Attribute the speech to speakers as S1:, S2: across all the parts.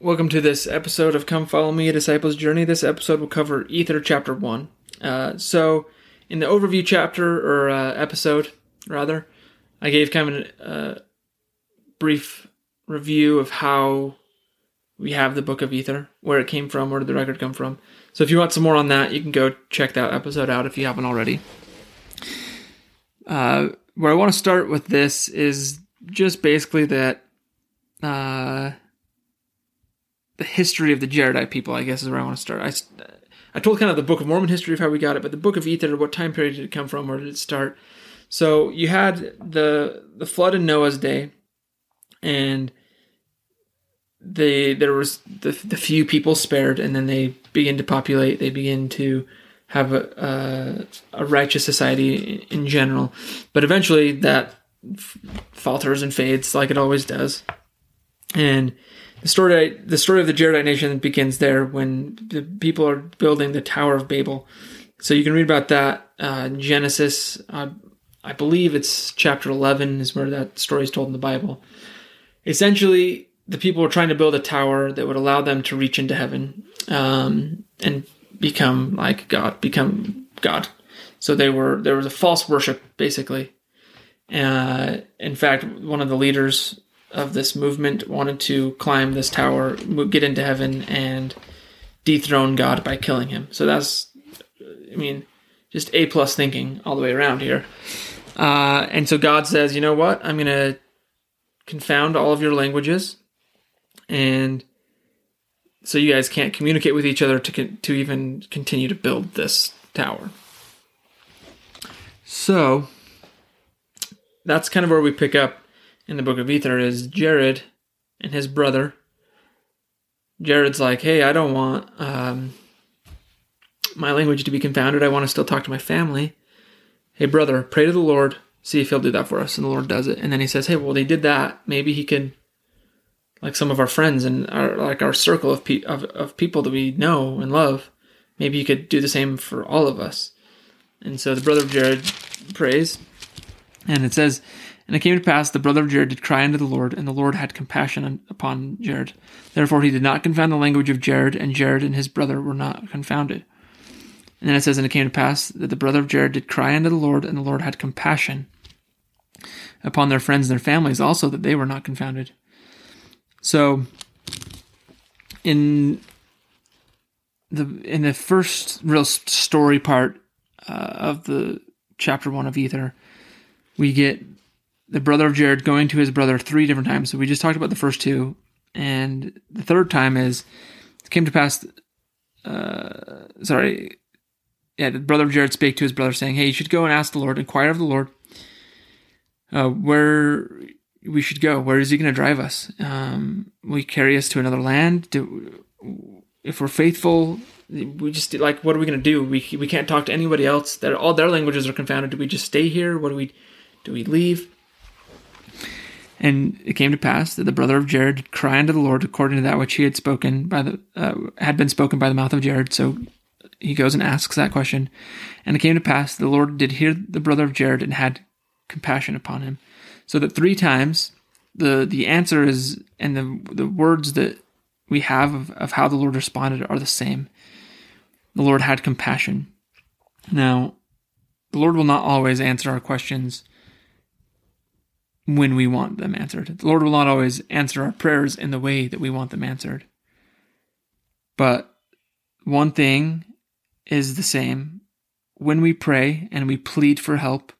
S1: Welcome to this episode of Come Follow Me, a Disciple's Journey. This episode will cover Ether Chapter 1. Uh, so, in the overview chapter, or uh, episode, rather, I gave kind of a uh, brief review of how we have the Book of Ether, where it came from, where did the record come from. So, if you want some more on that, you can go check that episode out if you haven't already. Uh, where I want to start with this is just basically that uh, the history of the Jaredite people, I guess, is where I want to start. I, I told kind of the Book of Mormon history of how we got it, but the Book of Ether, what time period did it come from? Where did it start? So you had the the flood in Noah's day, and the there was the the few people spared, and then they begin to populate. They begin to have a a, a righteous society in, in general, but eventually that falters and fades like it always does, and the story the story of the Jaredite nation begins there when the people are building the Tower of Babel. So you can read about that uh, Genesis. Uh, I believe it's chapter 11 is where that story is told in the Bible. Essentially, the people were trying to build a tower that would allow them to reach into heaven um, and become like God, become God. So they were there was a false worship basically. Uh, in fact, one of the leaders of this movement wanted to climb this tower, get into heaven, and dethrone God by killing him. So that's, I mean, just A plus thinking all the way around here. Uh, and so God says, you know what? I'm going to confound all of your languages, and so you guys can't communicate with each other to to even continue to build this tower. So that's kind of where we pick up in the book of Ether is Jared and his brother. Jared's like, hey, I don't want um, my language to be confounded. I want to still talk to my family. Hey, brother, pray to the Lord, see if he'll do that for us. And the Lord does it. And then he says, hey, well, they did that. Maybe he could, like some of our friends and our like our circle of, pe- of, of people that we know and love, maybe he could do the same for all of us. And so the brother of Jared prays. And it says, and it came to pass, the brother of Jared did cry unto the Lord, and the Lord had compassion upon Jared. Therefore he did not confound the language of Jared, and Jared and his brother were not confounded. And then it says, And it came to pass that the brother of Jared did cry unto the Lord, and the Lord had compassion upon their friends and their families also, that they were not confounded. So, in the in the first real story part uh, of the chapter one of Ether, we get the brother of Jared going to his brother three different times. So we just talked about the first two, and the third time is it came to pass. Uh, sorry, yeah, the brother of Jared spake to his brother, saying, "Hey, you should go and ask the Lord, inquire of the Lord, uh, where we should go. Where is He going to drive us? Um, will He carry us to another land? Do, if we're faithful, we just like what are we going to do? We we can't talk to anybody else. That all their languages are confounded. Do we just stay here? What do we do? We leave?" And it came to pass that the brother of Jared cried unto the Lord according to that which he had spoken by the uh, had been spoken by the mouth of Jared. So he goes and asks that question. And it came to pass the Lord did hear the brother of Jared and had compassion upon him. So that three times the the answer is and the the words that we have of, of how the Lord responded are the same. The Lord had compassion. Now, the Lord will not always answer our questions when we want them answered. The Lord will not always answer our prayers in the way that we want them answered. But one thing is the same. When we pray and we plead for help,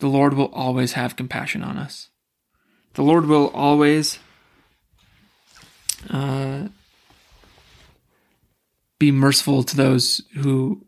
S1: the Lord will always have compassion on us. The Lord will always uh, be merciful to those who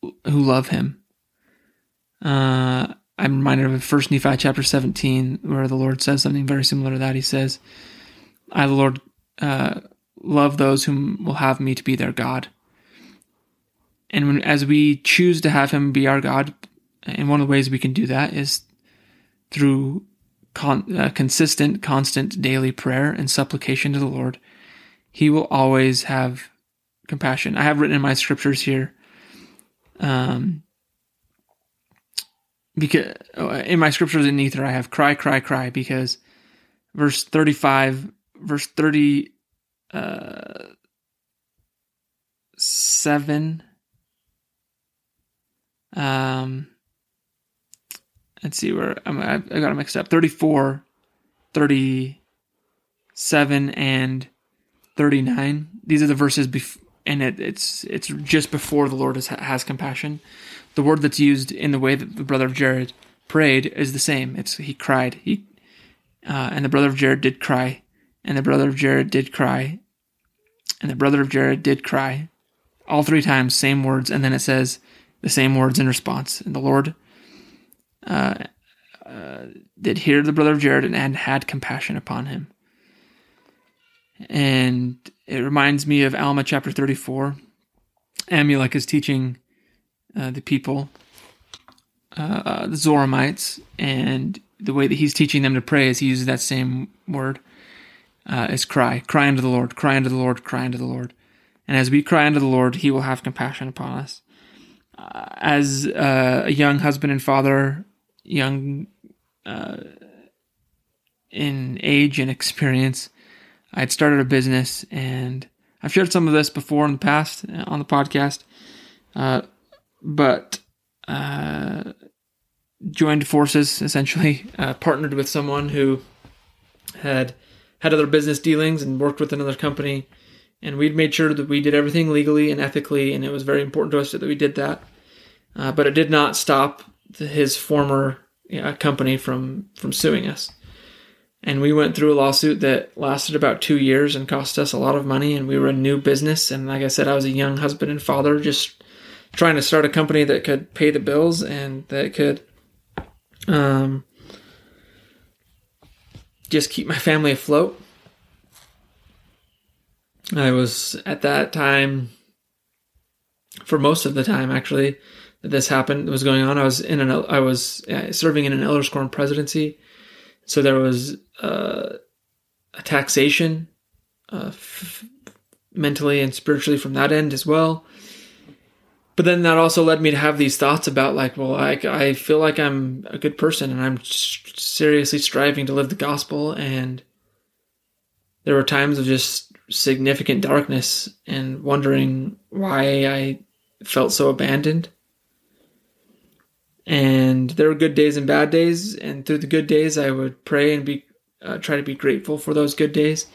S1: who love Him. Uh, I'm reminded of First Nephi chapter 17, where the Lord says something very similar to that. He says, "I, the Lord, uh, love those whom will have me to be their God." And when, as we choose to have Him be our God, and one of the ways we can do that is through con- uh, consistent, constant, daily prayer and supplication to the Lord. He will always have compassion. I have written in my scriptures here. Um, because in my scriptures in Ether, I have cry, cry, cry because verse 35, verse 30, uh, 7. Um, let's see where I'm, I, I got it mixed up 34, 37, and 39. These are the verses before and it, it's it's just before the Lord has, has compassion. The word that's used in the way that the brother of Jared prayed is the same. It's he cried. He uh, and the brother of Jared did cry, and the brother of Jared did cry, and the brother of Jared did cry, all three times, same words, and then it says the same words in response. And the Lord uh, uh, did hear the brother of Jared and, and had compassion upon him. And it reminds me of Alma chapter 34. Amulek is teaching uh, the people, uh, the Zoramites, and the way that he's teaching them to pray is he uses that same word uh, as cry. Cry unto the Lord, cry unto the Lord, cry unto the Lord. And as we cry unto the Lord, he will have compassion upon us. Uh, as uh, a young husband and father, young uh, in age and experience, I had started a business, and I've shared some of this before in the past uh, on the podcast. Uh, but uh, joined forces essentially, uh, partnered with someone who had had other business dealings and worked with another company. And we'd made sure that we did everything legally and ethically, and it was very important to us that we did that. Uh, but it did not stop his former company from from suing us. And we went through a lawsuit that lasted about two years and cost us a lot of money. And we were a new business. And like I said, I was a young husband and father, just trying to start a company that could pay the bills and that could um, just keep my family afloat. I was at that time, for most of the time actually, that this happened was going on. I was in an I was serving in an Elders Quorum presidency, so there was uh, a taxation, uh, f- mentally and spiritually from that end as well. But then that also led me to have these thoughts about like well i, I feel like i'm a good person and i'm seriously striving to live the gospel. And there were times of just significant darkness and wondering why i felt so abandoned. And there were good days and bad days. And through the good days i would pray and be uh, try to be grateful for those good days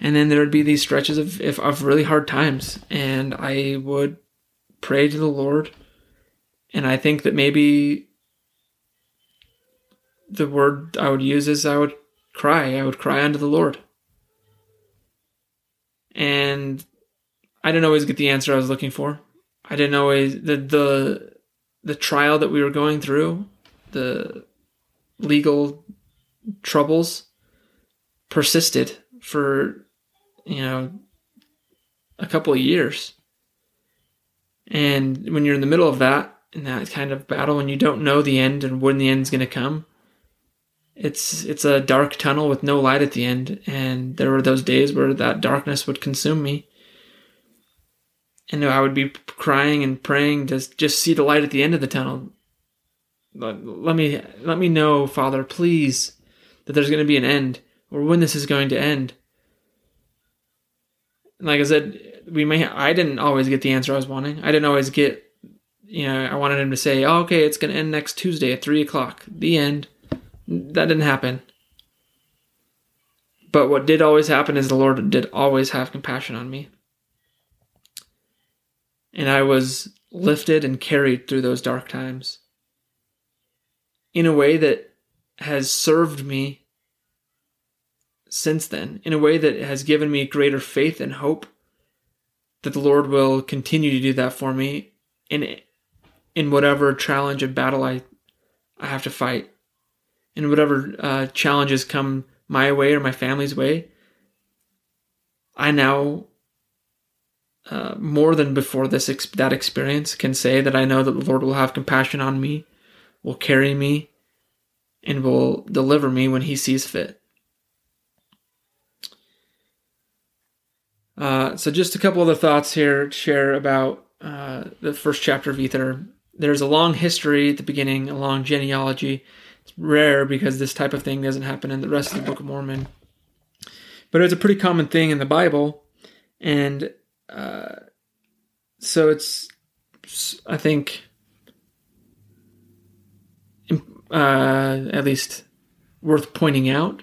S1: and then there would be these stretches of, of really hard times and i would pray to the Lord. And I think that maybe the word I would use is I would cry. I would cry unto the Lord. And I didn't always get the answer I was looking for. I didn't always the the the trial that we were going through, the legal troubles persisted for you know a couple of years. And when you're in the middle of that, in that kind of battle, and you don't know the end and when the end's going to come, it's it's a dark tunnel with no light at the end. And there were those days where that darkness would consume me, and I would be crying and praying to just see the light at the end of the tunnel. Let, let me let me know, Father, please, that there's going to be an end, or when this is going to end. Like I said, we may I didn't always get the answer I was wanting. I didn't always get you know, I wanted him to say, oh, okay, it's gonna end next Tuesday at three o'clock. The end. That didn't happen. But what did always happen is the Lord did always have compassion on me. And I was lifted and carried through those dark times in a way that has served me since then, in a way that has given me greater faith and hope that the Lord will continue to do that for me in in whatever challenge and battle I I have to fight, in whatever uh, challenges come my way or my family's way. I now, uh, more than before this that experience, can say that I know that the Lord will have compassion on me, will carry me, and will deliver me when He sees fit. Uh, so just a couple other thoughts here to share about uh, the first chapter of Ether. There's a long history at the beginning, a long genealogy. It's rare because this type of thing doesn't happen in the rest of the Book of Mormon. But it's a pretty common thing in the Bible. And uh, so it's, I think, uh, at least worth pointing out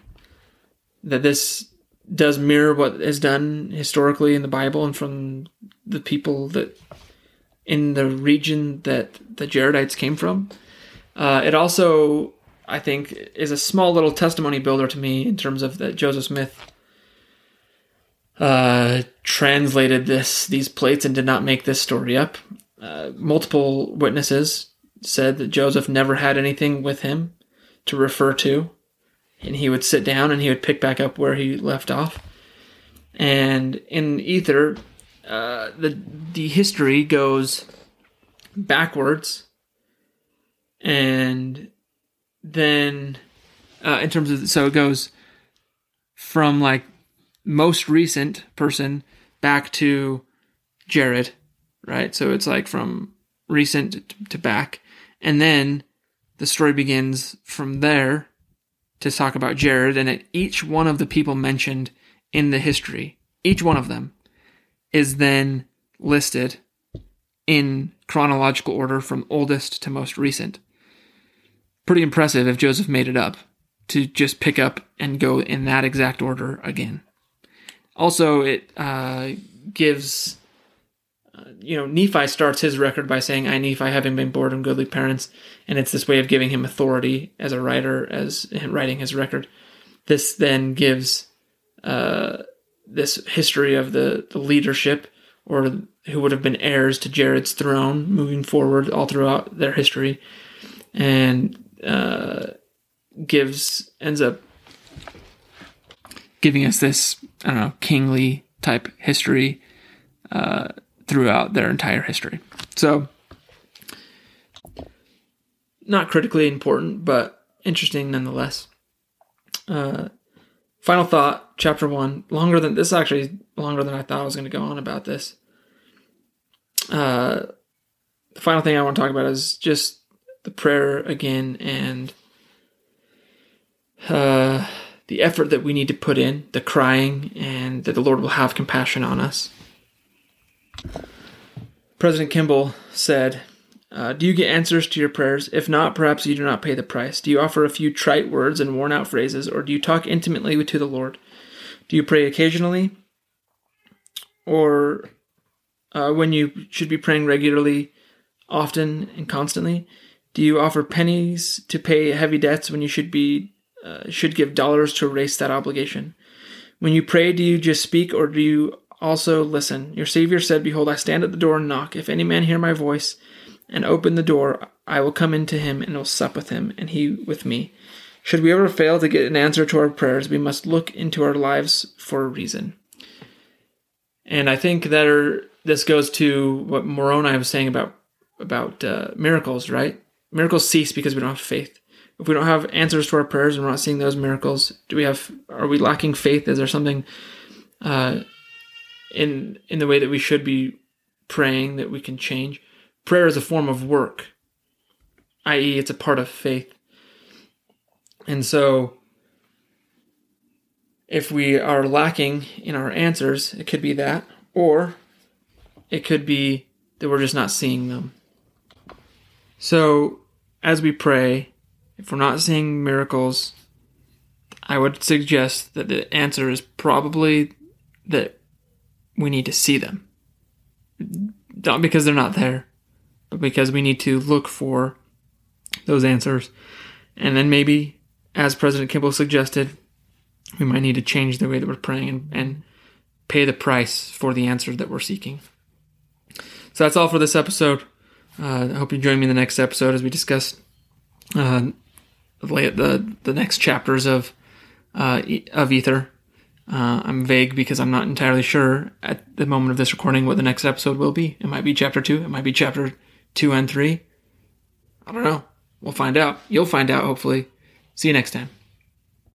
S1: that this does mirror what is done historically in the Bible and from the people that in the region that the Jaredites came from. Uh, it also, I think, is a small little testimony builder to me in terms of that Joseph Smith uh, translated this these plates and did not make this story up. Uh, multiple witnesses said that Joseph never had anything with him to refer to, and he would sit down and he would pick back up where he left off. And in Ether, uh, the the history goes backwards, and then uh, in terms of so it goes from like most recent person back to Jared, right? So it's like from recent to back, and then the story begins from there to talk about Jared, and at each one of the people mentioned in the history, each one of them, is then listed in chronological order from oldest to most recent. Pretty impressive if Joseph made it up to just pick up and go in that exact order again. Also, it uh, gives, you know, Nephi starts his record by saying, I, Nephi, having been born of goodly parents. And it's this way of giving him authority as a writer, as writing his record. This then gives uh, this history of the, the leadership or who would have been heirs to Jared's throne moving forward all throughout their history, and uh, gives ends up giving us this I don't know kingly type history uh, throughout their entire history. So not critically important, but interesting nonetheless. Uh, Final thought, chapter one, longer than this actually longer than I thought I was going to go on about this. Uh, the final thing I want to talk about is just the prayer again and uh, the effort that we need to put in, the crying, and that the Lord will have compassion on us. President Kimball said, uh, do you get answers to your prayers? If not, perhaps you do not pay the price. Do you offer a few trite words and worn out phrases, or do you talk intimately to the Lord? Do you pray occasionally? Or uh, when you should be praying regularly, often, and constantly? Do you offer pennies to pay heavy debts when you should be uh, should give dollars to erase that obligation? When you pray, do you just speak or do you also listen? Your Savior said, Behold, I stand at the door and knock. If any man hear my voice and open the door, I will come into him and will sup with him, and he with me. Should we ever fail to get an answer to our prayers, we must look into our lives for a reason. And I think that are, this goes to what Moroni was saying about about uh, miracles, right? Miracles cease because we don't have faith. If we don't have answers to our prayers and we're not seeing those miracles, do we have? Are we lacking faith? Is there something uh, in in the way that we should be praying that we can change? prayer is a form of work, i.e., it's a part of faith. And so, if we are lacking in our answers, it could be that, or it could be that we're just not seeing them. So, as we pray, if we're not seeing miracles, I would suggest that the answer is probably that we need to see them. Not because they're not there, but because we need to look for those answers. And then maybe, as President Kimball suggested, we might need to change the way that we're praying and, and pay the price for the answer that we're seeking. So that's all for this episode. Uh, I hope you join me in the next episode as we discuss uh, the the next chapters of uh, of Ether. Uh, I'm vague because I'm not entirely sure at the moment of this recording what the next episode will be. It might be chapter two. It might be chapter two and three? I don't know. We'll find out. You'll find out, hopefully. See you next time.